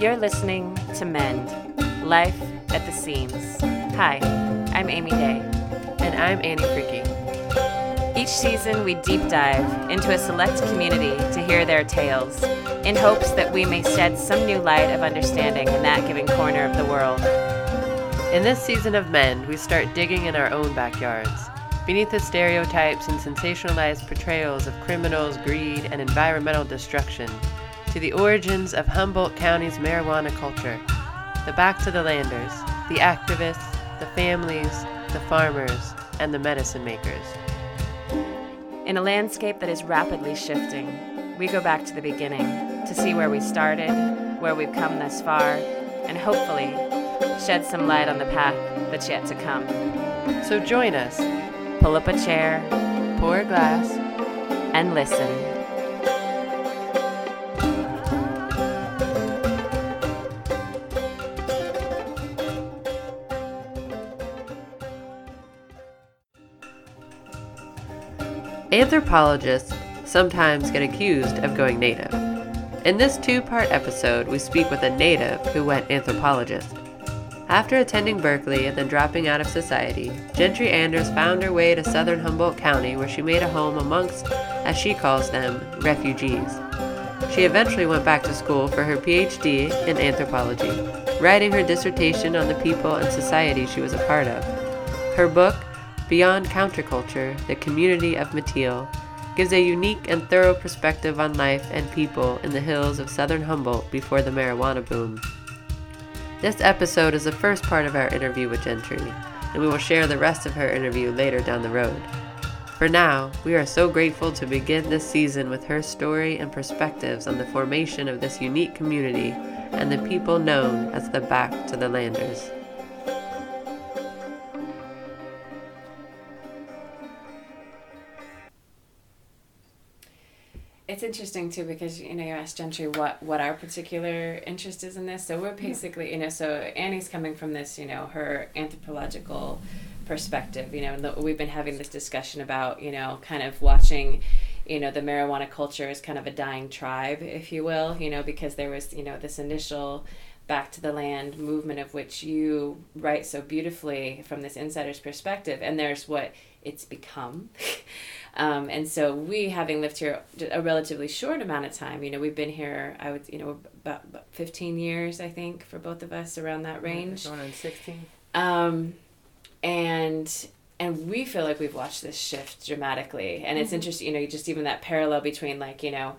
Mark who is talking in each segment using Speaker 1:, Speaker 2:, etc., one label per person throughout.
Speaker 1: You're listening to Mend Life at the Seams. Hi, I'm Amy Day.
Speaker 2: And I'm Annie Freaky.
Speaker 1: Each season, we deep dive into a select community to hear their tales, in hopes that we may shed some new light of understanding in that given corner of the world.
Speaker 2: In this season of Mend, we start digging in our own backyards, beneath the stereotypes and sensationalized portrayals of criminals, greed, and environmental destruction, to the origins of Humboldt County's marijuana culture, the back to the landers, the activists, the families, the farmers, and the medicine makers.
Speaker 1: In a landscape that is rapidly shifting, we go back to the beginning to see where we started, where we've come thus far, and hopefully shed some light on the path that's yet to come.
Speaker 2: So join us,
Speaker 1: Pull up a chair
Speaker 2: pour a glass,
Speaker 1: and listen.
Speaker 2: Anthropologists sometimes get accused of going native. In this two part episode, we speak with a native who went anthropologist. After attending Berkeley and then dropping out of society, Jentri Anders found her way to southern Humboldt County where she made a home amongst, as she calls them, refugees. She eventually went back to school for her PhD in anthropology, writing her dissertation on the people and society she was a part of. Her book, Beyond Counterculture The Community of Mateel, gives a unique and thorough perspective on life and people in the hills of southern Humboldt before the marijuana boom. This episode is the first part of our interview with Jentri, and we will share the rest of her interview later down the road. For now, we are so grateful to begin this season with her story and perspectives on the formation of this unique community and the people known as the Back to the Landers.
Speaker 1: It's interesting too because you know you asked Jentri what what our particular interest is in this. So we're basically you know so Annie's coming from this you know her anthropological perspective. You know and the, we've been having this discussion about you know kind of watching you know the marijuana culture is kind of a dying tribe, if you will. You know because there was you know this initial back to the land movement of which you write so beautifully from this insider's perspective and there's what it's become um, and so we having lived here a relatively short amount of time you know we've been here i would you know about, about 15 years i think for both of us around that range.
Speaker 2: Going on 16.
Speaker 1: um, and and we feel like we've watched this shift dramatically. And it's interesting you know just even that parallel between like you know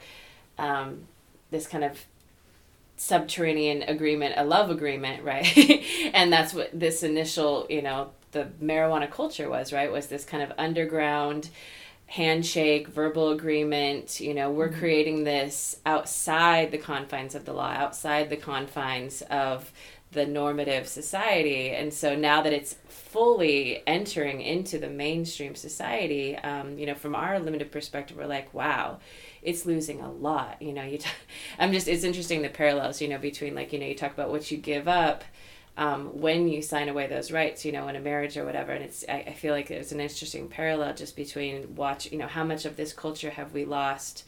Speaker 1: um, this kind of subterranean agreement a love agreement right? And that's what this initial you know the marijuana culture was right? Was this kind of underground handshake verbal agreement you know we're creating this outside the confines of the law outside the confines of the normative society. And so now that it's fully entering into the mainstream society um, you know from our limited perspective we're like wow it's losing a lot. You know you t- i'm just it's interesting the parallels you know between like you know you talk about what you give up um, when you sign away those rights you know in a marriage or whatever. And it's I, I feel like there's an interesting parallel just between watch you know how much of this culture have we lost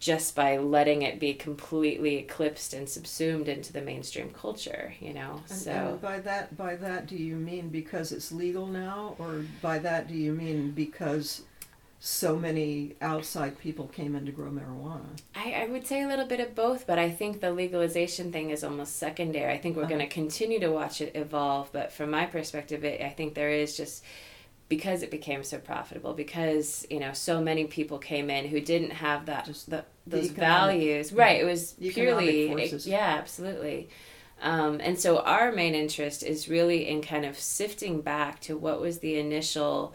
Speaker 1: just by letting it be completely eclipsed and subsumed into the mainstream culture you know?
Speaker 3: And,
Speaker 1: so
Speaker 3: and by that, by that, do you mean because it's legal now, or by that do you mean because so many outside people came in to grow marijuana?
Speaker 1: I, I would say a little bit of both, but I think the legalization thing is almost secondary. I think we're
Speaker 3: Uh-huh.
Speaker 1: going to continue to watch it evolve, but from my perspective, it, I think there is just because it became so profitable, because you know so many people came in who didn't have that
Speaker 3: Just
Speaker 1: the,
Speaker 3: the
Speaker 1: those
Speaker 3: economic-
Speaker 1: values. Right, it was purely
Speaker 3: forces.
Speaker 1: yeah, absolutely. Um, and so our main interest is really in kind of sifting back to what was the initial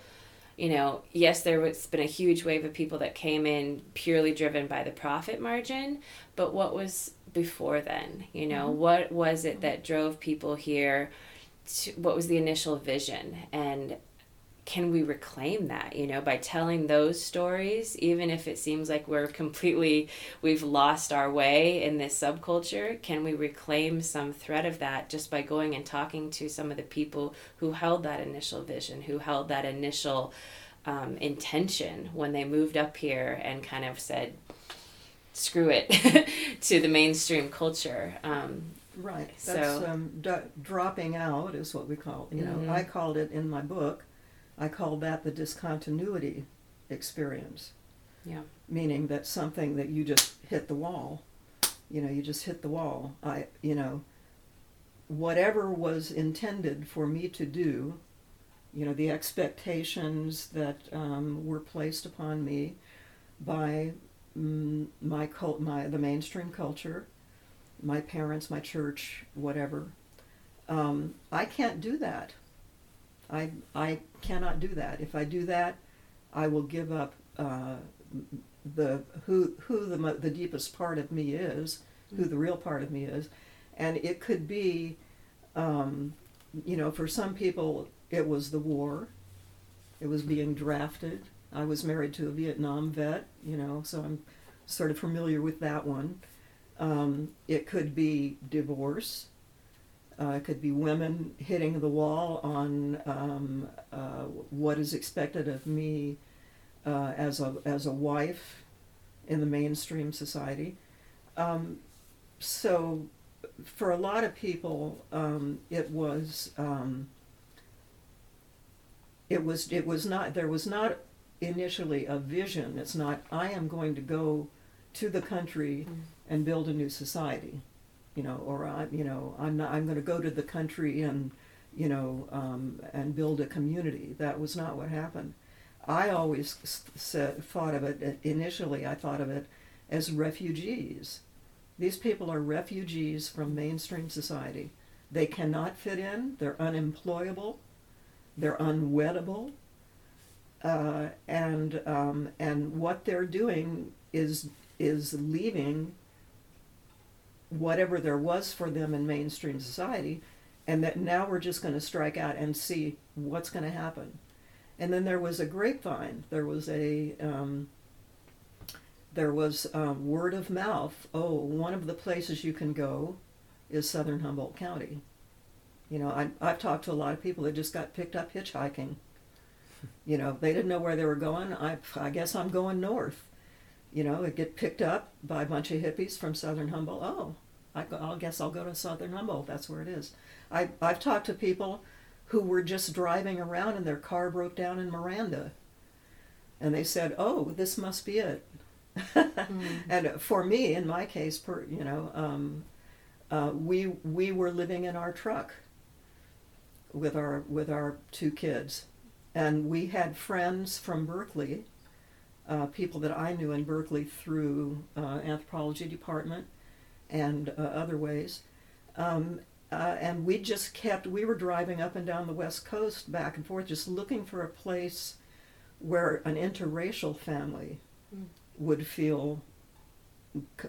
Speaker 1: you know, yes, there has been a huge wave of people that came in purely driven by the profit margin, but what was before then? You know, mm-hmm. what was it that drove people here? To, what was the initial vision? And can we reclaim that, you know, by telling those stories, even if it seems like we're completely, we've lost our way in this subculture? Can we reclaim some thread of that just by going and talking to some of the people who held that initial vision, who held that initial um, intention when they moved up here and kind of said, screw it to the mainstream culture? Um,
Speaker 3: Right.
Speaker 1: So-
Speaker 3: um, d- dropping out is what we call. You know,
Speaker 1: Mhm.
Speaker 3: I called it in my book. I call that the discontinuity experience,
Speaker 1: Yeah.
Speaker 3: meaning that something that you just hit the wall. You know, you just hit the wall. I, you know, whatever was intended for me to do, you know, the expectations that um, were placed upon me by mm, my cult, my the mainstream culture, my parents, my church, whatever. Um, I can't do that. I I cannot do that. If I do that, I will give up uh, the who who the the deepest part of me is, who the real part of me is, and it could be, um, you know, for some people it was the war. It was being drafted. I was married to a Vietnam vet, you know, so I'm sort of familiar with that one. Um, it could be divorce. Uh, it could be women hitting the wall on um, uh, what is expected of me uh, as a as a wife in the mainstream society. Um, so, for a lot of people, um, it was um, it was it was not there was not initially a vision. It's not I am going to go to the country
Speaker 1: Mm.
Speaker 3: and build a new society, you know, or I you know I'm not I'm going to go to the country and you know um, and build a community. That was not what happened. I always said, thought of it initially. I thought of it as refugees. These people are refugees from mainstream society. They cannot fit in. They're unemployable. They're unwettable. Uh, and um, and what they're doing is is leaving whatever there was for them in mainstream society, and that now we're just going to strike out and see what's going to happen. And then there was a grapevine. There was a um, there was um, word of mouth. Oh, one of the places you can go is Southern Humboldt County. You know, I, I've talked to a lot of people that just got picked up hitchhiking. You know, they didn't know where they were going. I, I guess I'm going north. You know, they get picked up by a bunch of hippies from Southern Humboldt. Oh, I, I guess I'll go to Southern Humboldt. That's where it is. I, I've talked to people who were just driving around and their car broke down in Miranda. And they said, oh, this must be it. And for me, in my case, per, you know, um, uh, we we were living in our truck with our with our two kids, and we had friends from Berkeley, uh, people that I knew in Berkeley through uh, anthropology department, and uh, other ways, um, uh, and we just kept. We were driving up and down the west coast, back and forth, just looking for a place where an interracial family
Speaker 1: Mm.
Speaker 3: would feel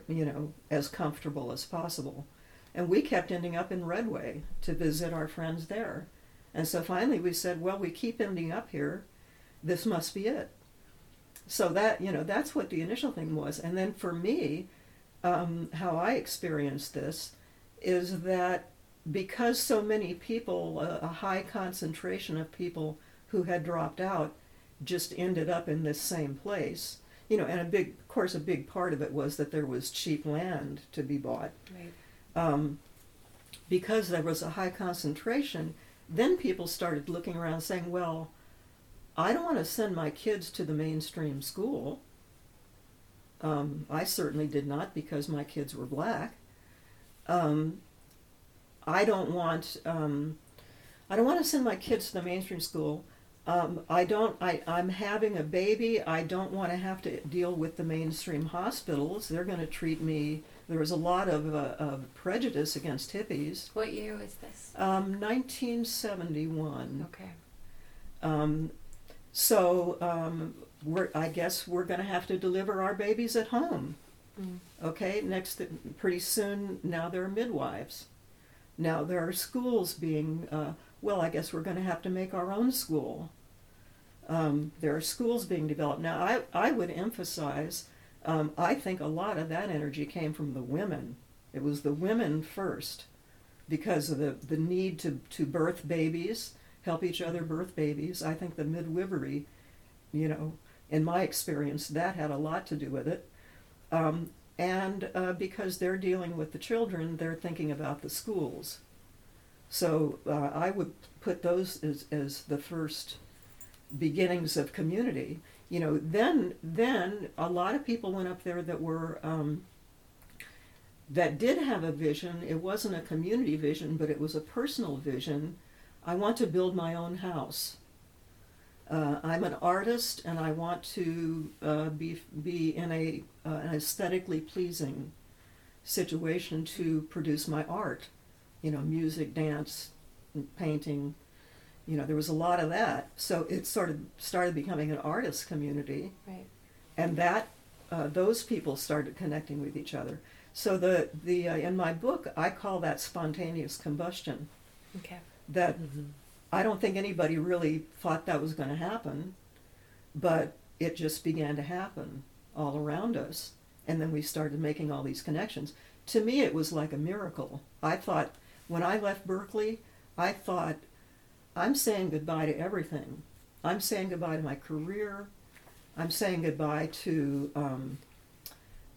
Speaker 3: you know, as comfortable as possible. And we kept ending up in Redway to visit our friends there. And so finally we said, well, we keep ending up here. This must be it. So that, you know, that's what the initial thing was. And then for me, um, how I experienced this is that because so many people, a, a high concentration of people who had dropped out, just ended up in this same place, you know, and a big, of course, a big part of it was that there was cheap land to be bought.
Speaker 1: Right.
Speaker 3: Um, because there was a high concentration, then people started looking around saying, well, I don't want to send my kids to the mainstream school. Um, I certainly did not because my kids were black. Um, I don't want um, I don't want to send my kids to the mainstream school. Um, I don't. I, I'm having a baby. I don't want to have to deal with the mainstream hospitals. They're going to treat me. There was a lot of, uh, of prejudice against hippies.
Speaker 1: What year was this?
Speaker 3: Um, 1971.
Speaker 1: Okay.
Speaker 3: Um, so um, we're, I guess we're going to have to deliver our babies at home.
Speaker 1: Mm.
Speaker 3: Okay. Next, pretty soon now there are midwives. Now there are schools being. Uh, well, I guess we're going to have to make our own school. Um, there are schools being developed now. I I would emphasize. Um, I think a lot of that energy came from the women. It was the women first, because of the, the need to, to birth babies, help each other birth babies. I think the midwifery, you know, in my experience, that had a lot to do with it. Um, and uh, because they're dealing with the children, they're thinking about the schools. So uh, I would put those as, as the first beginnings of community. You know, then then a lot of people went up there that were um, that did have a vision. It wasn't a community vision, but it was a personal vision. I want to build my own house. Uh, I'm an artist, and I want to uh, be be in a uh, an aesthetically pleasing situation to produce my art. You know, music, dance, painting. You know, there was a lot of that. So it sort of started becoming an artist community,
Speaker 1: Right.
Speaker 3: and that uh, those people started connecting with each other. So the the uh, in my book, I call that spontaneous combustion.
Speaker 1: Okay.
Speaker 3: That I don't think anybody really thought that was going to happen, but it just began to happen all around us. And then we started making all these connections. To me, it was like a miracle. I thought, when I left Berkeley, I thought, I'm saying goodbye to everything. I'm saying goodbye to my career. I'm saying goodbye to um,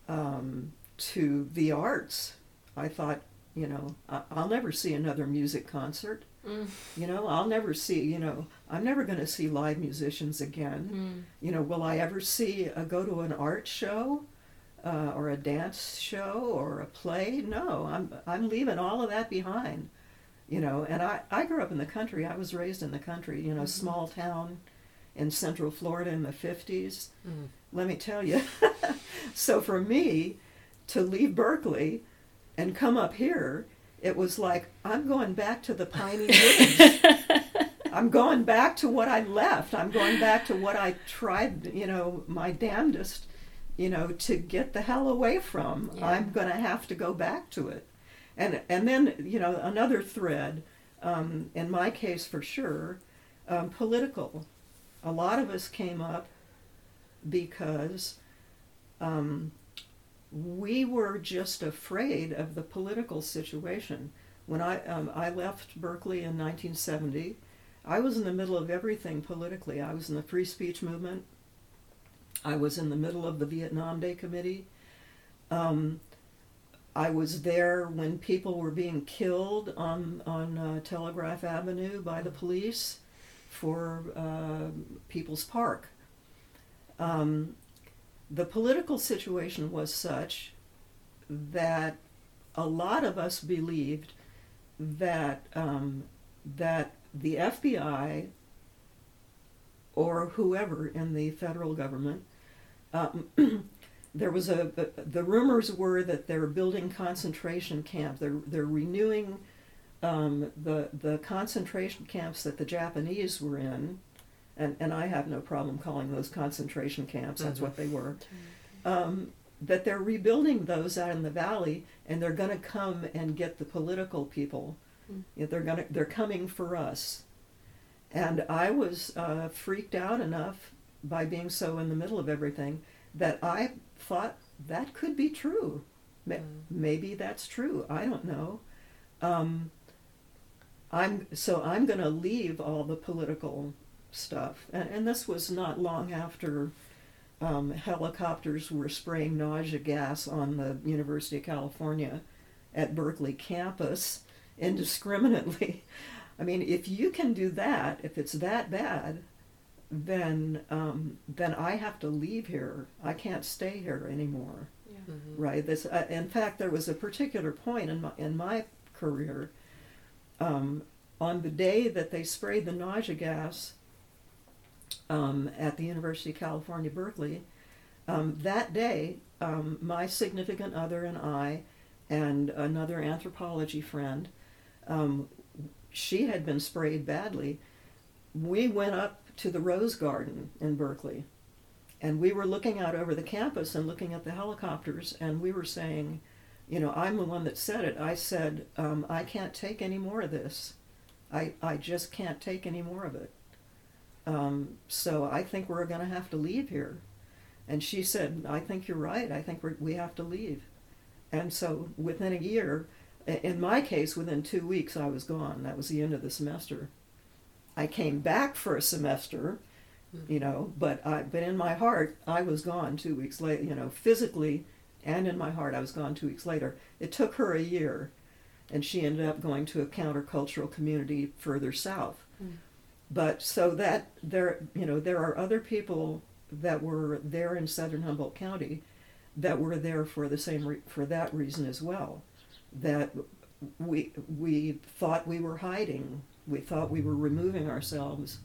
Speaker 3: um, to the arts. I thought, you know, I- I'll never see another music concert.
Speaker 1: Mm.
Speaker 3: You know, I'll never see, you know, I'm never going to see live musicians again.
Speaker 1: Mm.
Speaker 3: You know, will I ever see, uh, go to an art show uh, or a dance show or a play? No, I'm, I'm leaving all of that behind. You know, and I, I grew up in the country. I was raised in the country, you know,
Speaker 1: Mhm.
Speaker 3: small town in central Florida in the 50s.
Speaker 2: Mm.
Speaker 3: Let me tell you. so for me to leave Berkeley and come up here, it was like, I'm going back to the piney woods. I'm going back to what I left. I'm going back to what I tried, you know, my damnedest, you know, to get the hell away from.
Speaker 1: Yeah.
Speaker 3: I'm going to have to go back to it. And and then, you know, another thread, um, in my case for sure, um, political. A lot of us came up because um, we were just afraid of the political situation. When I um, I left Berkeley in 1970, I was in the middle of everything politically. I was in the free speech movement. I was in the middle of the Vietnam Day Committee. Um, I was there when people were being killed on on uh, Telegraph Avenue by the police for uh, People's Park. Um, the political situation was such that a lot of us believed that um, that the FBI or whoever in the federal government, um, there was a the rumors were that they're building concentration camps. They're they're renewing um, the the concentration camps that the Japanese were in, and and I have no problem calling those concentration camps. That's
Speaker 2: Mhm.
Speaker 3: what they were. Um, that they're rebuilding those out in the valley, and they're going to come and get the political people.
Speaker 1: Mm.
Speaker 3: Yeah, they're going to they're coming for us. And I was uh, freaked out enough by being so in the middle of everything that I thought that could be true.
Speaker 2: Mm.
Speaker 3: Maybe that's true. I don't know. Um, I'm so I'm going to leave all the political stuff, and, and this was not long after um, helicopters were spraying nausea gas on the University of California at Berkeley campus indiscriminately. I mean, if you can do that, if it's that bad, then um, then I have to leave here. I can't stay here anymore
Speaker 1: Yeah.
Speaker 2: Mhm.
Speaker 3: right? This, uh, in fact, there was a particular point in my in my career. Um, on the day that they sprayed the nausea gas um, at the University of California, Berkeley, um, that day, um, my significant other and I, and another anthropology friend, um, she had been sprayed badly. We went up to the Rose Garden in Berkeley and we were looking out over the campus and looking at the helicopters and we were saying you know i'm the one that said it. I said um, i can't take any more of this. I, I just can't take any more of it um, so i think we're going to have to leave here and she said i think you're right i think we're, we have to leave and so within a year in my case within two weeks i was gone that was the end of the semester i came back for a semester you know but i but in my heart i was gone two weeks later you know physically and in my heart. I was gone two weeks later. It took her a year, and she ended up going to a countercultural community further south. But so that there, you know, there are other people that were there in southern Humboldt County that were there for the same re- for that reason as well. That we we thought we were hiding. We thought we were removing ourselves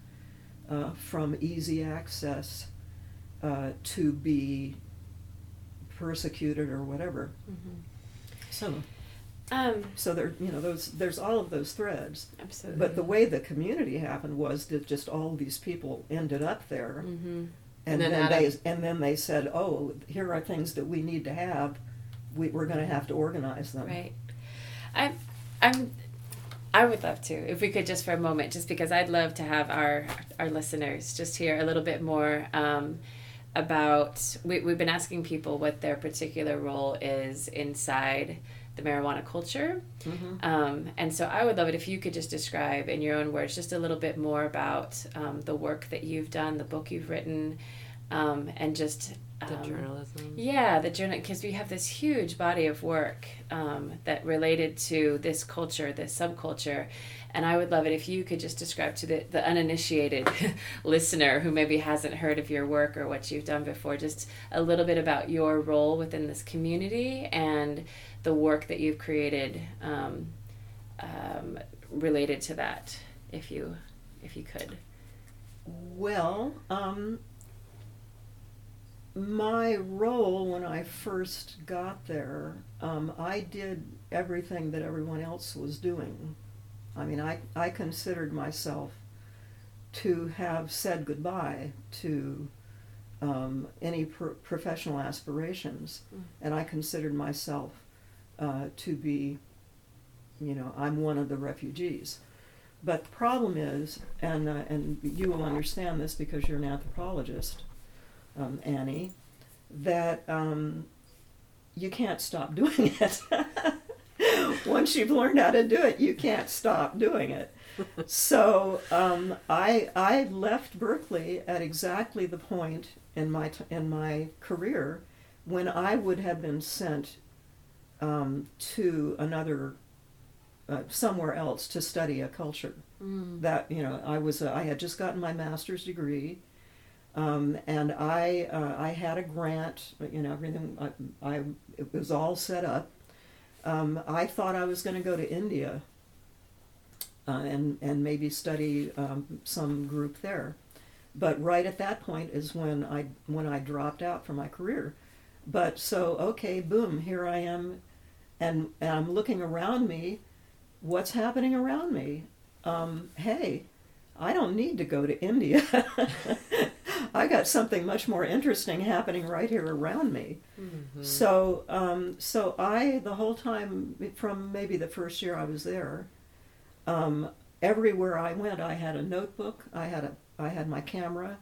Speaker 3: uh, from easy access uh, to be persecuted or whatever.
Speaker 1: Mhm.
Speaker 3: So
Speaker 1: Um,
Speaker 3: so there you know those there's all of those threads.
Speaker 1: absolutely.
Speaker 3: But the way the community happened was that just all these people ended up there,
Speaker 1: hmm
Speaker 3: and,
Speaker 2: And then
Speaker 3: then, they
Speaker 2: of-
Speaker 3: and then they said, "Oh, here are things that we need to have. We, we're going to have to organize them."
Speaker 1: Right. I'm. I'm. I would love to, if we could just for a moment, just because I'd love to have our our listeners just hear a little bit more um, about. We, we've been asking people what their particular role is inside the marijuana culture,
Speaker 3: Mhm.
Speaker 1: um, and so I would love it if you could just describe in your own words just a little bit more about um, the work that you've done, the book you've written, um, and just
Speaker 2: The
Speaker 1: um,
Speaker 2: journalism.
Speaker 1: yeah, the journal because we have this huge body of work um, that related to this culture, this subculture, and I would love it if you could just describe to the, the uninitiated listener who maybe hasn't heard of your work or what you've done before, just a little bit about your role within this community and the work that you've created um, um, related to that, if you if you could.
Speaker 3: Well, um, my role when I first got there, um, I did everything that everyone else was doing. I mean, I, I considered myself to have said goodbye to um, any pro- professional aspirations,
Speaker 1: Mm.
Speaker 3: and I considered myself uh, to be, you know, I'm one of the refugees. But the problem is, and uh, and you will understand this because you're an anthropologist, um, Annie, that um, you can't stop doing it. Once you've learned how to do it, you can't stop doing it. so um, I I left Berkeley at exactly the point in my t- in my career when I would have been sent um, to another uh, somewhere else to study a culture
Speaker 1: Mm.
Speaker 3: that you know I was uh, I had just gotten my master's degree, um, and I uh, I had a grant. You know everything I, I it was all set up. Um, I thought I was going to go to India. Uh, and and maybe study um, some group there, but right at that point is when I when I dropped out from my career. But so okay, boom, here I am, and, and I'm looking around me. What's happening around me? um, hey, I don't need to go to India. I got something much more interesting happening right here around me.
Speaker 2: Mhm.
Speaker 3: So, um, so I the whole time from maybe the first year I was there, um, everywhere I went, I had a notebook, I had a, I had my camera,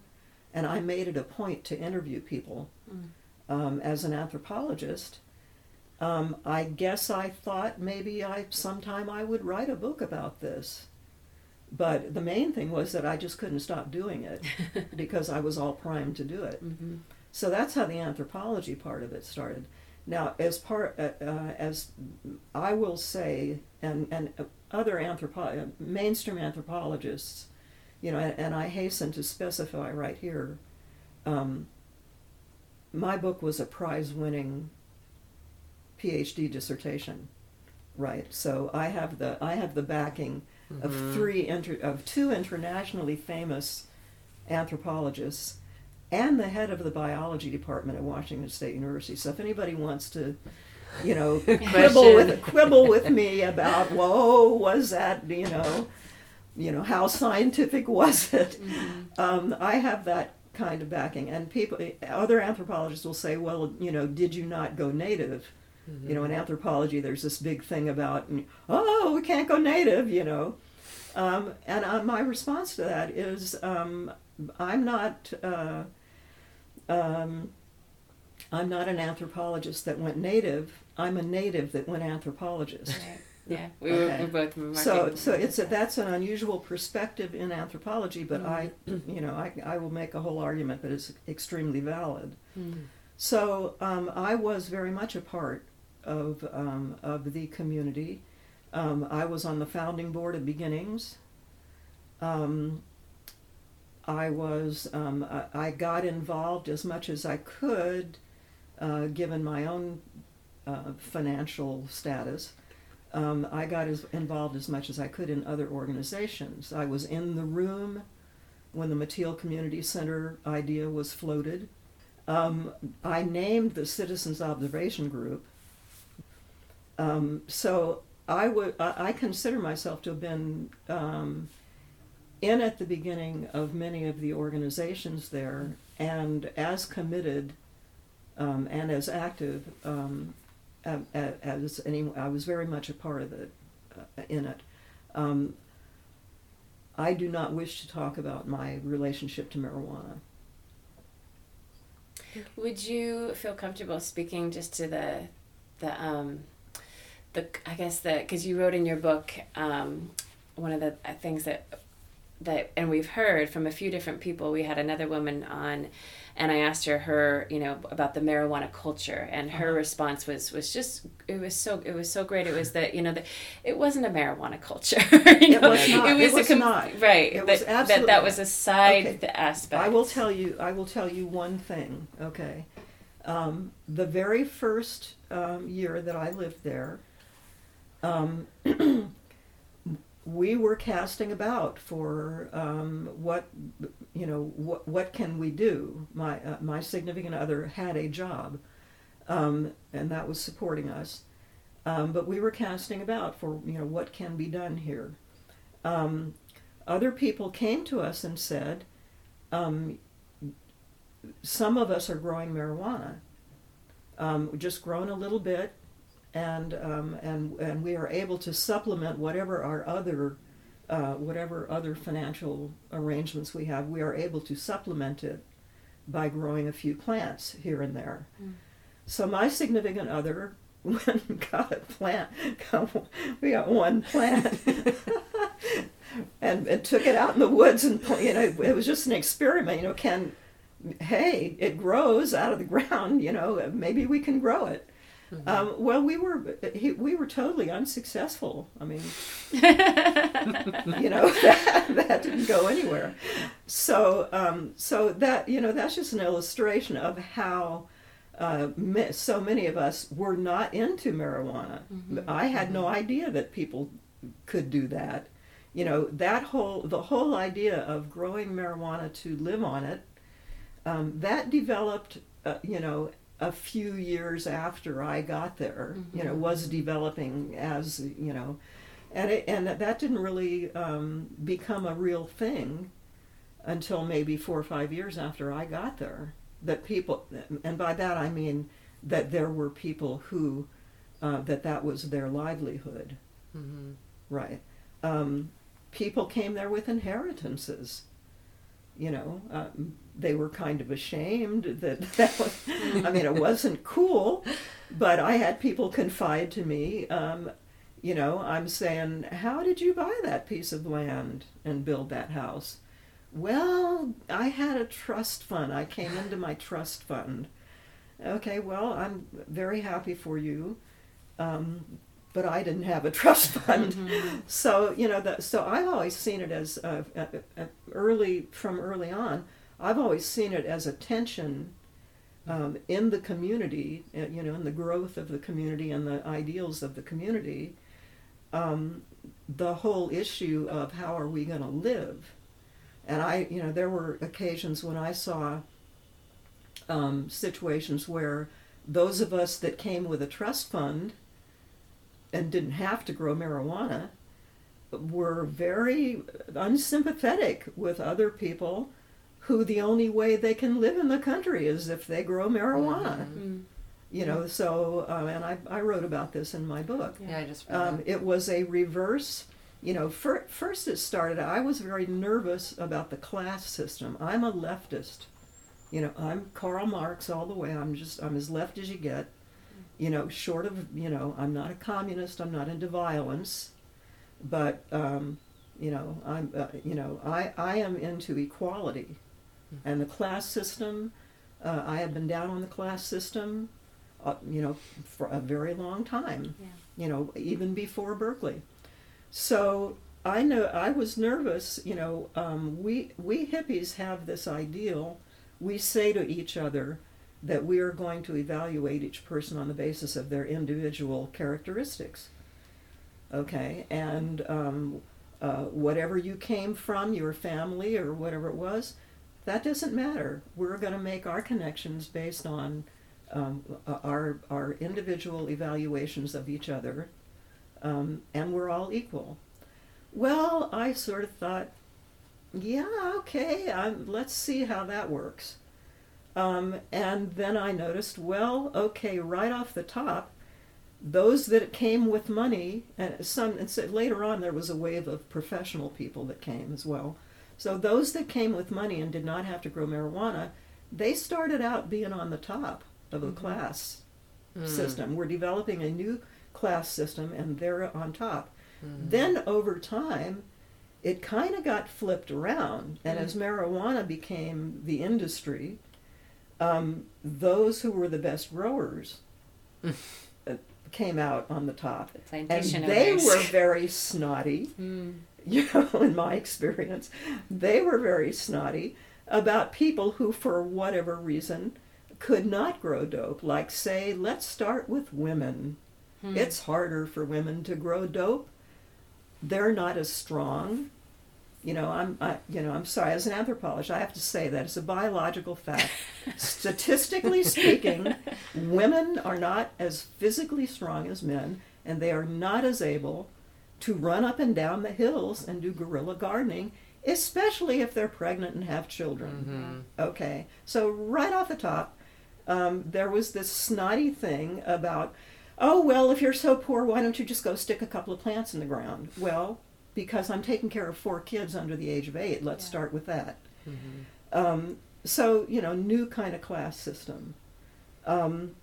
Speaker 3: and I made it a point to interview people.
Speaker 1: Mm.
Speaker 3: Um, as an anthropologist, um, I guess I thought maybe I sometime I would write a book about this. But the main thing was that I just couldn't stop doing it because I was all primed to do it.
Speaker 1: hmm
Speaker 3: So that's how the anthropology part of it started. Now, as part uh, uh, as I will say, and and other anthropo- uh, mainstream anthropologists, you know, and, and I hasten to specify right here, um, my book was a prize-winning PhD dissertation, right? So I have the I have the backing of
Speaker 2: Mhm.
Speaker 3: three inter- of two internationally famous anthropologists and the head of the biology department at Washington State University. So if anybody wants to, you know, quibble with quibble with me about, whoa, was that, you know, you know, how scientific was it? Um, I have that kind of backing, and people, other anthropologists will say, well, you know, did you not go native? You know, in anthropology, there's this big thing about, oh, we can't go native, you know. Um, and uh, my response to that is, um, I'm not, uh, um, I'm not an anthropologist that went native. I'm a native that went anthropologist.
Speaker 1: Right. Yeah, we
Speaker 3: Okay.
Speaker 1: were we both remarking.
Speaker 3: So, so it's a, that's an unusual perspective in anthropology, but I, you know, I, I will make a whole argument that it's extremely valid.
Speaker 1: Mm.
Speaker 3: So um, I was very much a part of um, of the community. Um, I was on the founding board of Beginnings. Um, I was um, I, I got involved as much as I could, uh, given my own uh, financial status. Um, I got as involved as much as I could in other organizations. I was in the room when the Mateel Community Center idea was floated. Um, I named the Citizens Observation Group. Um, so I would I, consider myself to have been um, in at the beginning of many of the organizations there, and as committed um, and as active um, as any. I was very much a part of it uh, in it. Um, I do not wish to talk about my relationship to marijuana.
Speaker 1: Would you feel comfortable speaking just to the, the um, the I guess the because you wrote in your book um, one of the uh, things that that and we've heard from a few different people. We had another woman on, and I asked her her you know about the marijuana culture, and her
Speaker 3: Uh-huh.
Speaker 1: response was was just it was so it was so great. It was that you know that it wasn't a marijuana culture. you
Speaker 3: It was not. It was not.
Speaker 1: right.
Speaker 3: It
Speaker 1: that,
Speaker 3: was
Speaker 1: that that was a side
Speaker 3: Okay.
Speaker 1: aspect.
Speaker 3: I will tell you. I will tell you one thing. Okay, um, the very first um, year that I lived there, um, we were casting about for um, what you know what what can we do. My uh, my significant other had a job, um, and that was supporting us. Um, but we were casting about for you know what can be done here. Um, other people came to us and said, um, some of us are growing marijuana, just grown a little bit, and um, and and we are able to supplement whatever our other uh, whatever other financial arrangements we have. We are able to supplement it by growing a few plants here and there.
Speaker 1: Mm.
Speaker 3: So my significant other got a plant. we got one plant. and, and took it out in the woods and you know it was just an experiment you know can hey it grows out of the ground you know maybe we can grow it um, well we were he, we were totally unsuccessful. I mean you know that, that didn't go anywhere. So um, so that you know that's just an illustration of how uh, so many of us were not into marijuana. I had no idea that people could do that. You know that whole the whole idea of growing marijuana to live on it um, that developed uh, you know a few years after i got there you know was developing as you know and it, and that didn't really um, become a real thing until maybe four or five years after i got there that people and by that i mean that there were people who uh, that that was their livelihood
Speaker 2: Mm-hmm.
Speaker 3: right um, people came there with inheritances. You know, um, they were kind of ashamed that that was, I mean, it wasn't cool, but I had people confide to me, um, you know, I'm saying, how did you buy that piece of land and build that house? Well, I had a trust fund. I came into my trust fund. Okay, well, I'm very happy for you. Um, but I didn't have a trust fund. So you know that. So I've always seen it as uh, uh, uh, early from early on. I've always seen it as a tension um, in the community. uh, You know, in the growth of the community and the ideals of the community. Um, the whole issue of how are we going to live, and I, you know, there were occasions when I saw um, situations where those of us that came with a trust fund and didn't have to grow marijuana were very unsympathetic with other people who the only way they can live in the country is if they grow marijuana.
Speaker 1: Mm.
Speaker 3: You know, so, um, and I, I wrote about this in my book.
Speaker 2: Yeah, I just
Speaker 3: Um, it was a reverse. You know, fir- first it started. I was very nervous about the class system. I'm a leftist. You know, I'm Karl Marx all the way. I'm just I'm as left as you get. You know, short of you know, I'm not a communist. I'm not into violence, but um, you know, I'm uh, you know, I I am into equality, and the class system. Uh, I have been down on the class system, uh, you know, for a very long time.
Speaker 1: Yeah.
Speaker 3: You know, even before Berkeley. So I know I was nervous. You know, um, we we hippies have this ideal. We say to each other that we are going to evaluate each person on the basis of their individual characteristics. Okay, and um, uh, whatever you came from, your family or whatever it was, that doesn't matter. We're going to make our connections based on um, our our individual evaluations of each other, um, and we're all equal. Well, I sort of thought, yeah, okay, I'm, let's see how that works. Um, and then I noticed, well, okay, right off the top, those that came with money, and some, and so later on there was a wave of professional people that came as well. So those that came with money and did not have to grow marijuana, they started out being on the top of the class system. We're developing a new class system, and they're on top. Then over time, it kind of got flipped around, and as marijuana became the industry, um, those who were the best growers uh, came out on the top,
Speaker 1: The
Speaker 3: and they
Speaker 1: owners.
Speaker 3: were very snotty. You know, in my experience, they were very snotty about people who, for whatever reason, could not grow dope. Like, say, let's start with women. Hmm. It's harder for women to grow dope. They're not as strong. You know, I'm, I, you know, I'm sorry. As an anthropologist, I have to say that it's a biological fact. Statistically speaking, women are not as physically strong as men, and they are not as able to run up and down the hills and do guerrilla gardening, especially if they're pregnant and have children. Okay, so right off the top, um, there was this snotty thing about, oh, well, if you're so poor, why don't you just go stick a couple of plants in the ground? Well, because I'm taking care of four kids under the age of eight, let's
Speaker 1: Yeah.
Speaker 3: start with that. Um, so, you know, new kind of class system. Um,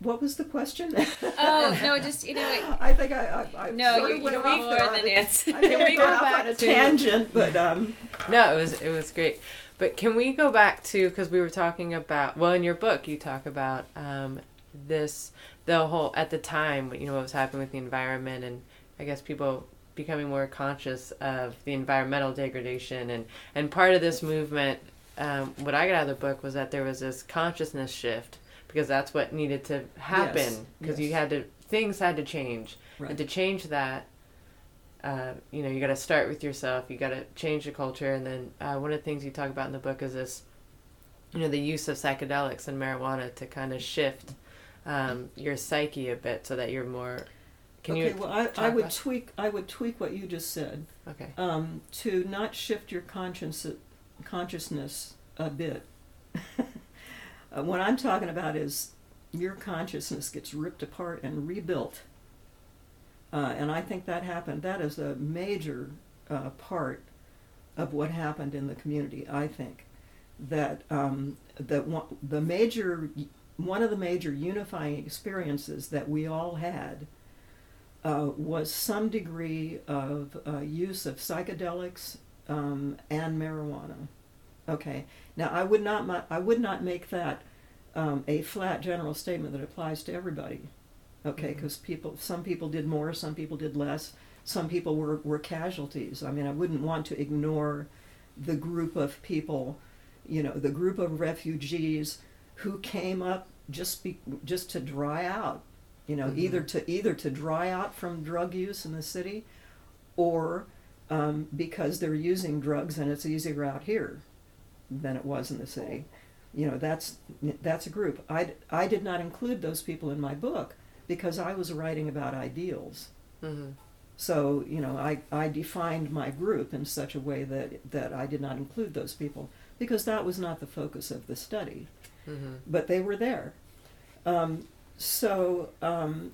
Speaker 3: what was the question?
Speaker 1: Oh no, just you know, like,
Speaker 3: I think I, I, I
Speaker 1: no,
Speaker 3: sort
Speaker 1: you,
Speaker 3: of
Speaker 1: you
Speaker 3: went
Speaker 1: know
Speaker 3: off
Speaker 1: more
Speaker 3: on
Speaker 1: than
Speaker 3: a-
Speaker 1: answer.
Speaker 3: I think
Speaker 2: Can we go
Speaker 3: off
Speaker 2: back
Speaker 3: on a
Speaker 2: to-
Speaker 3: tangent, but um,
Speaker 2: No, it was it was great. But can we go back to because we were talking about well in your book you talk about um, this the whole at the time you know what was happening with the environment and I guess people becoming more conscious of the environmental degradation and and part of this movement um, what I got out of the book was that there was this consciousness shift because that's what needed to happen because you
Speaker 3: yes.
Speaker 2: had to things had to change
Speaker 3: Right.
Speaker 2: and to change that uh, you know, you got to start with yourself. You got to change the culture, and then uh, one of the things you talk about in the book is this, you know, the use of psychedelics and marijuana to kind of shift um, your psyche a bit, so that you're more. Can
Speaker 3: okay,
Speaker 2: you?
Speaker 3: well, I, I would tweak. I would tweak what you just said
Speaker 2: Okay.
Speaker 3: um, to not shift your conscience, consciousness a bit. uh, what I'm talking about is your consciousness gets ripped apart and rebuilt, uh, and I think that happened. That is a major uh, part of what happened in the community. I think that um, that one, the major one of the major unifying experiences that we all had uh, was some degree of uh, use of psychedelics um, and marijuana. Okay. Now I would not I would not make that um, a flat general statement that applies to everybody. Okay, because people some people did more, some people did less, some people were, were casualties. I mean, I wouldn't want to ignore the group of people, you know, the group of refugees who came up just be, just to dry out, you know, either to either to dry out from drug use in the city, or um, because they're using drugs and it's easier out here than it was in the city. You know, that's that's a group. I, I did not include those people in my book because I was writing about ideals.
Speaker 2: Mm-hmm.
Speaker 3: So, you know, I, I defined my group in such a way that, that I did not include those people because that was not the focus of the study.
Speaker 2: Mm-hmm.
Speaker 3: But they were there. Um, so um,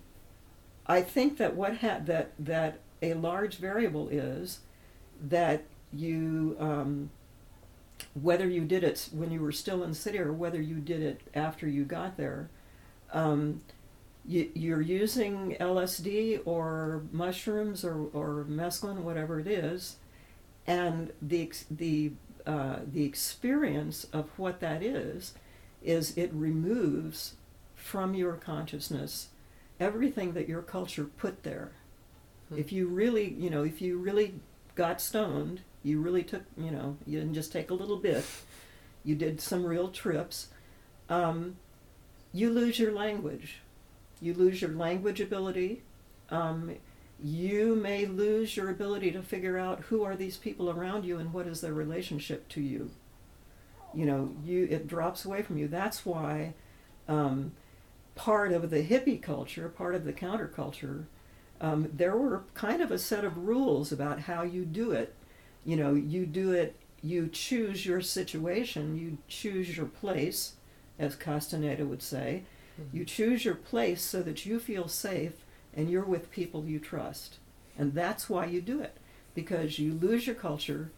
Speaker 3: I think that what ha- that that a large variable is that you um, whether you did it when you were still in the city or whether you did it after you got there, um, you, you're using LSD or mushrooms or, or mescaline, whatever it is, and the the uh, the experience of what that is is it removes from your consciousness everything that your culture put there.
Speaker 2: Hmm.
Speaker 3: If you really, you know, if you really got stoned, you really took, you know, you didn't just take a little bit, you did some real trips, um, you lose your language. You lose your language ability. Um, you may lose your ability to figure out who are these people around you and what is their relationship to you. You know, you it drops away from you. That's why um, part of the hippie culture, part of the counterculture, um, there were kind of a set of rules about how you do it. You know, you do it, you choose your situation, you choose your place, as Castaneda would say. You choose your place so that you feel safe and you're with people you trust. And that's why you do it, because you lose your culture.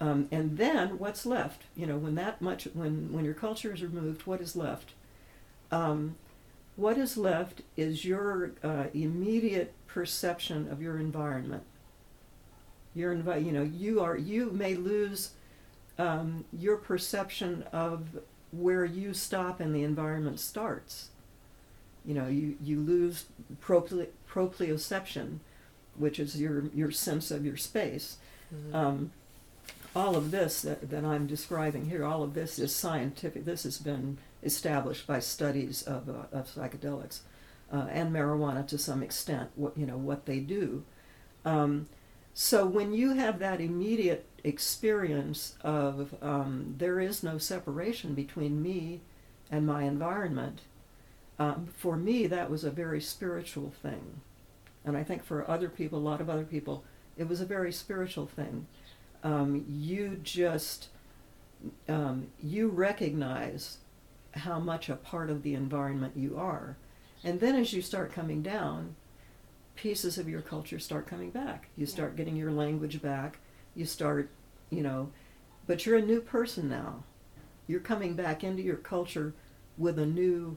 Speaker 3: Um, and then what's left? You know, when that much, when, when your culture is removed, what is left? Um, what is left is your uh, immediate perception of your environment. Your envi- you know, you are you may lose um, your perception of where you stop and the environment starts. You know, you, you lose prople- proprioception, which is your, your sense of your space.
Speaker 2: Mhm.
Speaker 3: Um, all of this that, that I'm describing here, all of this is scientific. This has been established by studies of, uh, of psychedelics uh, and marijuana to some extent. What you know what they do. Um, so when you have that immediate experience of um, there is no separation between me and my environment, um, for me that was a very spiritual thing, and I think for other people, a lot of other people, it was a very spiritual thing. Um, you just um, you recognize how much a part of the environment you are, and then as you start coming down, pieces of your culture start coming back. You start getting your language back. You start, you know, but you're a new person now. You're coming back into your culture with a new,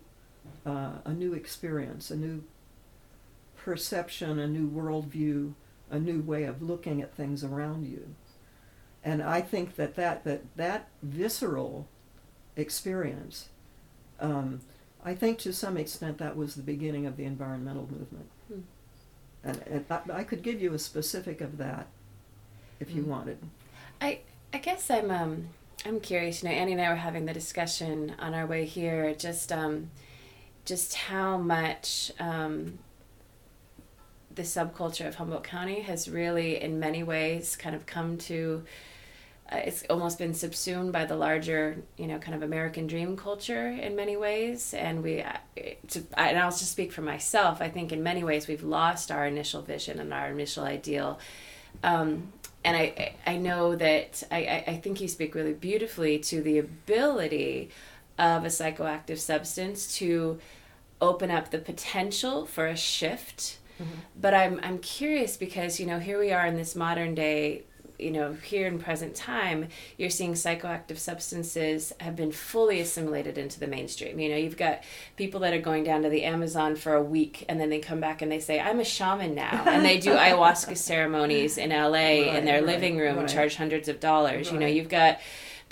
Speaker 3: uh, a new experience, a new perception, a new worldview, a new way of looking at things around you. And I think that that that, that visceral experience, um, I think to some extent that was the beginning of the environmental movement. And, and I, I could give you a specific of that if you
Speaker 1: Hmm.
Speaker 3: wanted.
Speaker 1: I I guess I'm um I'm curious. You know, Annie and I were having the discussion on our way here. Just um, just how much um, the subculture of Humboldt County has really, in many ways, kind of come to. Uh, it's almost been subsumed by the larger, you know, kind of American dream culture in many ways, and we. uh, To, I, and I'll just speak for myself. I think in many ways we've lost our initial vision and our initial ideal. Um, and I, I know that I, I- I think you speak really beautifully to the ability of a psychoactive substance to open up the potential for a shift. But I'm I'm curious because you know here we are in this modern day, you know here in present time, you're seeing psychoactive substances have been fully assimilated into the mainstream. You know you've got people that are going down to the Amazon for a week and then they come back and they say I'm a shaman now. And they do ayahuasca ceremonies in LA in their
Speaker 3: right,
Speaker 1: living room and charge hundreds of dollars. You know you've got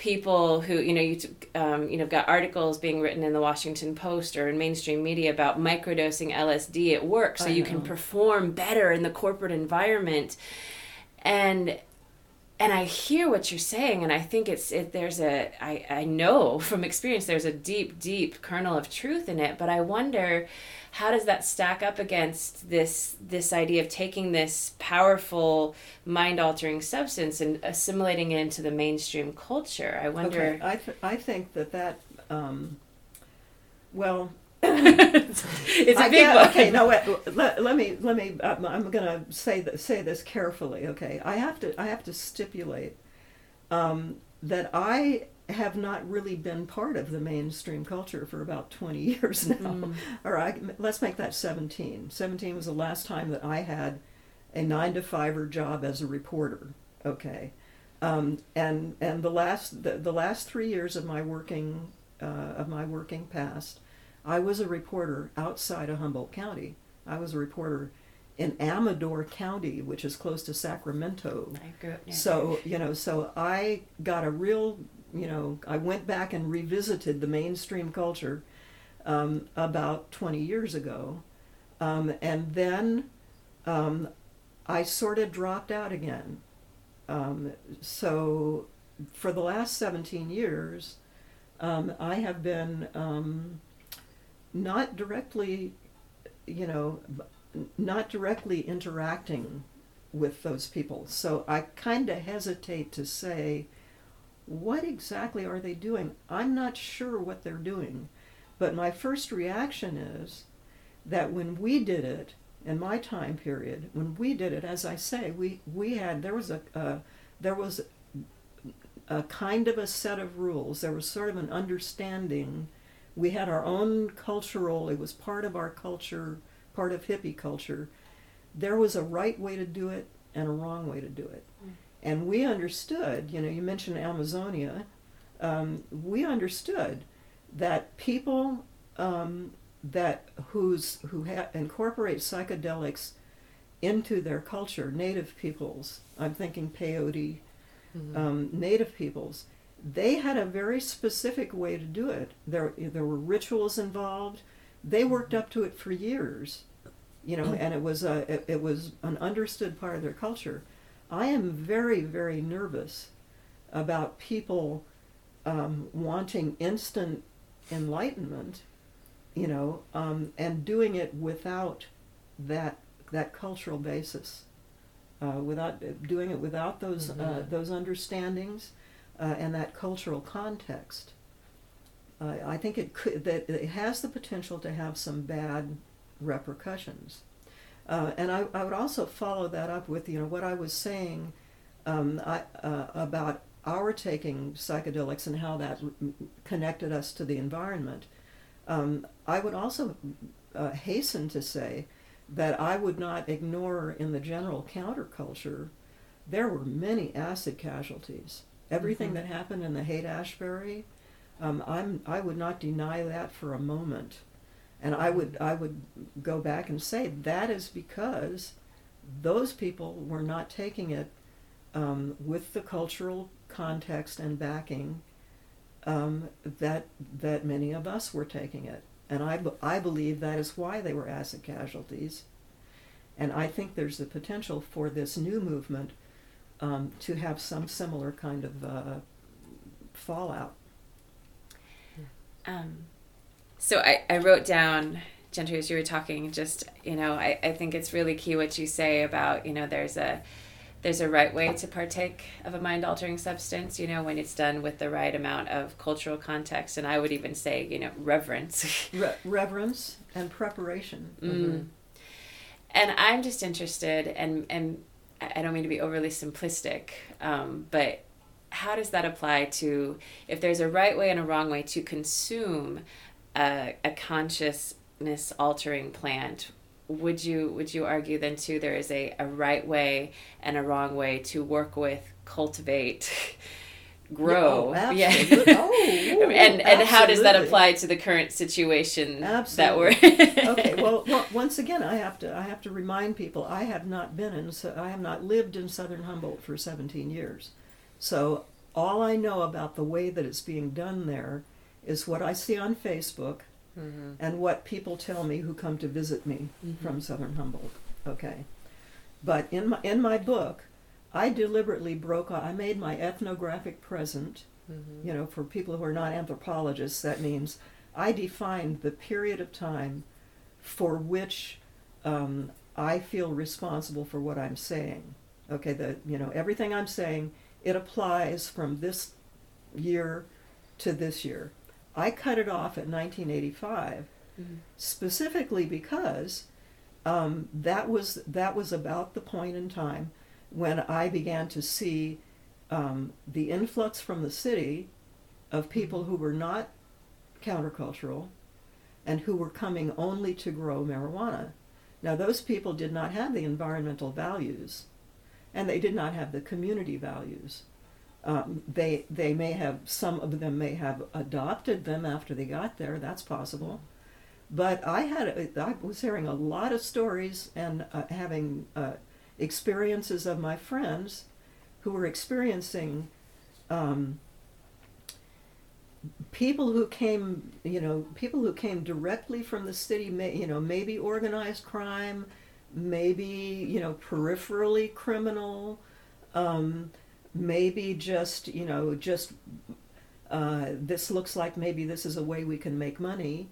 Speaker 1: people who you know you um, you know got articles being written in the Washington Post or in mainstream media about microdosing LSD at work so you can perform better in the corporate environment. And and I hear what you're saying and I think it's it there's a I I know from experience there's a deep deep kernel of truth in it but I wonder how does that stack up against this this idea of taking this powerful mind altering substance and assimilating it into the mainstream culture? I wonder
Speaker 3: Okay, I, th- I think that that, um, well,
Speaker 1: it's a
Speaker 3: I
Speaker 1: big one
Speaker 3: Okay, no, wait, let, let me let me. I'm, I'm going to say th- say this carefully. Okay, I have to I have to stipulate um, that I have not really been part of the mainstream culture for about 20 years now.
Speaker 1: Mm.
Speaker 3: All right, let's make that 17. 17 was the last time that I had a nine to fiver job as a reporter. Okay, um, and and the last the, the last three years of my working uh, of my working past, I was a reporter outside of Humboldt County. I was a reporter in Amador County, which is close to Sacramento.
Speaker 1: I grew up
Speaker 3: So, you know, so I got a real, you know, I went back and revisited the mainstream culture um, about 20 years ago. Um, and then um, I sort of dropped out again. Um, so for the last 17 years, um, I have been um, not directly, you know, not directly interacting with those people. So I kind of hesitate to say, what exactly are they doing? I'm not sure what they're doing. But my first reaction is that when we did it, in my time period, when we did it, as I say, we, we had, there was a, there was a kind of a set of rules. There was sort of an understanding. We had our own cultural, it was part of our culture, part of hippie culture. There was a right way to do it and a wrong way to do it. And we understood, you know, you mentioned Amazonia, um, we understood that people um, that who's who ha- incorporate psychedelics into their culture, native peoples, I'm thinking peyote, um, native peoples, they had a very specific way to do it. There, there were rituals involved. They worked up to it for years, you know, and it was a, it, it was an understood part of their culture. I am very, very nervous about people um, wanting instant enlightenment, you know, um, and doing it without that that cultural basis, uh, without doing it without those uh,
Speaker 2: Mhm.
Speaker 3: those understandings uh, and that cultural context. Uh, I think it could that it has the potential to have some bad repercussions. Uh, and I, I would also follow that up with you know what I was saying um, I, uh, about our taking psychedelics and how that connected us to the environment. Um, I would also uh, hasten to say that I would not ignore in the general counterculture, there were many acid casualties. Everything
Speaker 2: Mhm.
Speaker 3: that happened in the Haight Ashbury, um, I'm, I would not deny that for a moment. And I would, I would go back and say that is because those people were not taking it um, with the cultural context and backing um, that that many of us were taking it, and I, I believe that is why they were acid casualties, and I think there's the potential for this new movement um, to have some similar kind of uh, fallout.
Speaker 1: Um, so I, I wrote down, Jentri, as you were talking, just, you know, I, I think it's really key what you say about, you know, there's a there's a right way to partake of a mind altering substance, you know, when it's done with the right amount of cultural context and I would even say, you know, reverence.
Speaker 3: Re- reverence and preparation.
Speaker 1: Mm. And I'm just interested, and and I don't mean to be overly simplistic, um, but how does that apply to if there's a right way and a wrong way to consume a, a consciousness altering plant? Would you would you argue then too there is a, a right way and a wrong way to work with, cultivate, grow?
Speaker 3: Oh, absolutely. Oh, ooh,
Speaker 1: and and how does that apply to the current situation that we're
Speaker 3: okay well, well once again i have to i have to remind people i have not been in so i have not lived in southern humboldt for 17 years so all i know about the way that it's being done there is what i see on facebook
Speaker 2: Mhm.
Speaker 3: and what people tell me who come to visit me from southern humboldt okay but in my in my book i deliberately broke off i made my ethnographic present
Speaker 2: Mhm.
Speaker 3: you know, for people who are not anthropologists, that means I defined the period of time for which um, I feel responsible for what I'm saying. Okay, the you know everything I'm saying it applies from this year to this year. I cut it off at 1985
Speaker 1: Mhm.
Speaker 3: specifically because um, that was that was about the point in time when I began to see um, the influx from the city of people who were not countercultural and who were coming only to grow marijuana. Now, those people did not have the environmental values, and they did not have the community values. Um, they they may have some of them may have adopted them after they got there. That's possible, But I had I was hearing a lot of stories and uh, having uh, experiences of my friends who were experiencing um, people who came, you know, people who came directly from the city, may, you know, maybe organized crime, maybe, you know, peripherally criminal, um, maybe just, you know, just uh, this looks like maybe this is a way we can make money,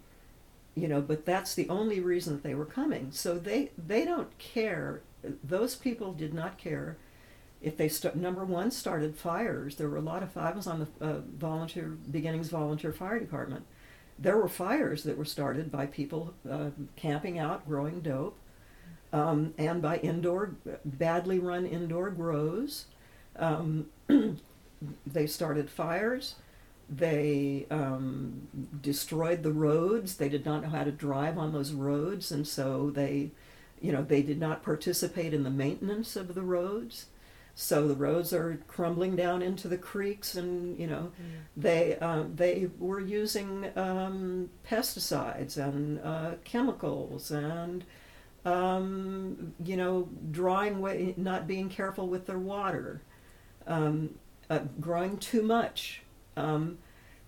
Speaker 3: you know, but that's the only reason that they were coming. So they, they don't care. Those people did not care. If they number one started fires there were a lot of i was on the uh, volunteer beginnings volunteer fire department. There were fires that were started by people uh, camping out growing dope um, and by indoor badly run indoor grows. Um, they started fires. They um, destroyed the roads. They did not know how to drive on those roads and so they you know they did not participate in the maintenance of the roads so the roads are crumbling down into the creeks, and you know, mm. they uh, they were using um, pesticides and uh, chemicals, and um, you know, drawing way, not being careful with their water, um, uh, growing too much. Um,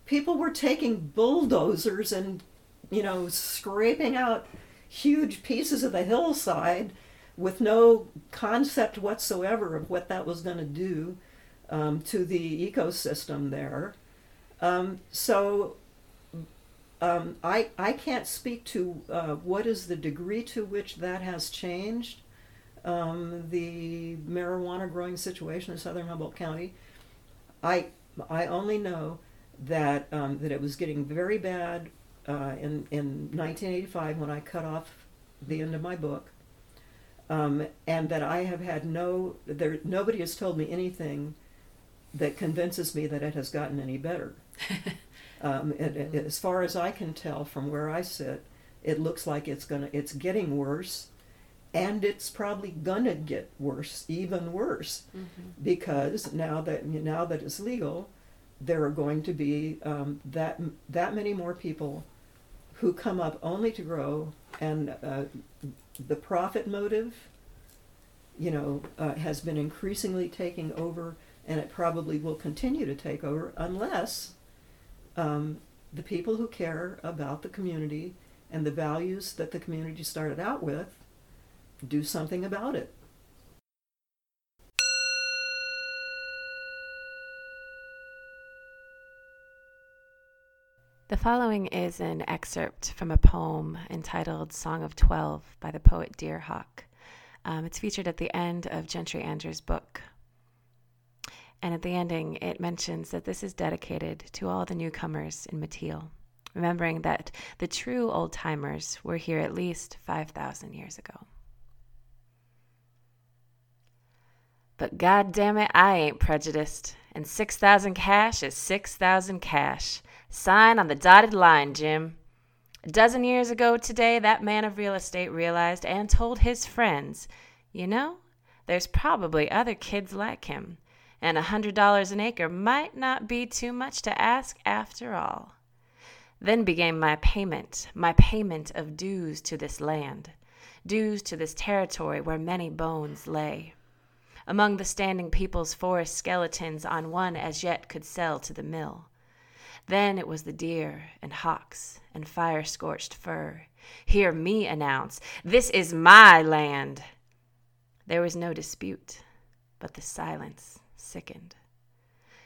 Speaker 3: people were taking bulldozers and you know, scraping out huge pieces of the hillside with no concept whatsoever of what that was going to do um, to the ecosystem there. Um, so um, I, I can't speak to uh, what is the degree to which that has changed um, the marijuana growing situation in southern Humboldt County. I, I only know that, um, that it was getting very bad uh, in, in 1985 when I cut off the end of my book um, and that I have had no there nobody has told me anything that convinces me that it has gotten any better. um, it, it, as far as I can tell from where I sit, it looks like it's gonna it's getting worse, and it's probably gonna get worse, even worse, mm-hmm. because now that now that it's legal, there are going to be um, that that many more people who come up only to grow and uh, the profit motive, you know, uh, has been increasingly taking over, and it probably will continue to take over unless um, the people who care about the community and the values that the community started out with do something about it.
Speaker 1: The following is an excerpt from a poem entitled Song of Twelve by the poet Deer Hawk. Um, it's featured at the end of Jentri Anders' book. And at the ending, it mentions that this is dedicated to all the newcomers in Mateel, remembering that the true old timers were here at least 5,000 years ago. But god damn it, I ain't prejudiced, and 6,000 cash is 6,000 cash. Sign on the dotted line, Jim. A dozen years ago today, that man of real estate realized and told his friends, you know, there's probably other kids like him, and a hundred dollars an acre might not be too much to ask after all. Then began my payment, my payment of dues to this land, dues to this territory where many bones lay. Among the standing people's forest skeletons on one as yet could sell to the mill. Then it was the deer and hawks and fire scorched fur. Hear me announce, This is my land. There was no dispute, but the silence sickened.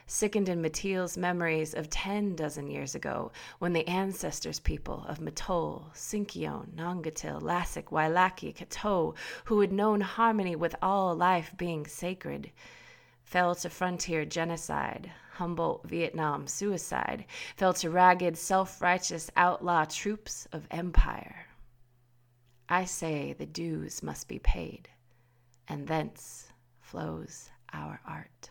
Speaker 1: Sickened in Mateel's memories of ten dozen years ago, when the ancestors people of Mattole, Sinkyone, Nongatl, Lassic, Wailaki, Kato, who had known harmony with all life being sacred, fell to frontier genocide, Humboldt Vietnam suicide, fell to ragged, self righteous outlaw troops of empire. I say the dues must be paid, and thence flows our art.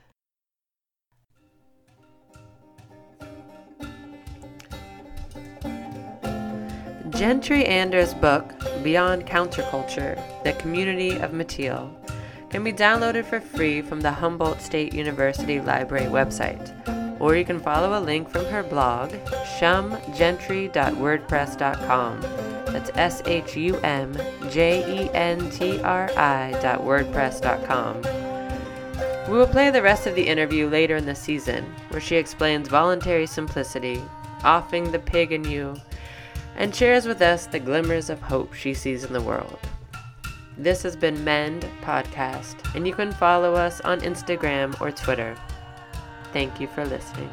Speaker 2: Jentri Anders' book, Beyond Counterculture The Community of Mateel, can be downloaded for free from the Humboldt State University Library website, or you can follow a link from her blog, shumjentri.wordpress.com, That's S H U M J E N T R I dot wordpress.com. We will play the rest of the interview later in the season, where she explains voluntary simplicity, offing the pig in you, and shares with us the glimmers of hope she sees in the world. This has been Mend Podcast, and you can follow us on Instagram or Twitter. Thank you for listening.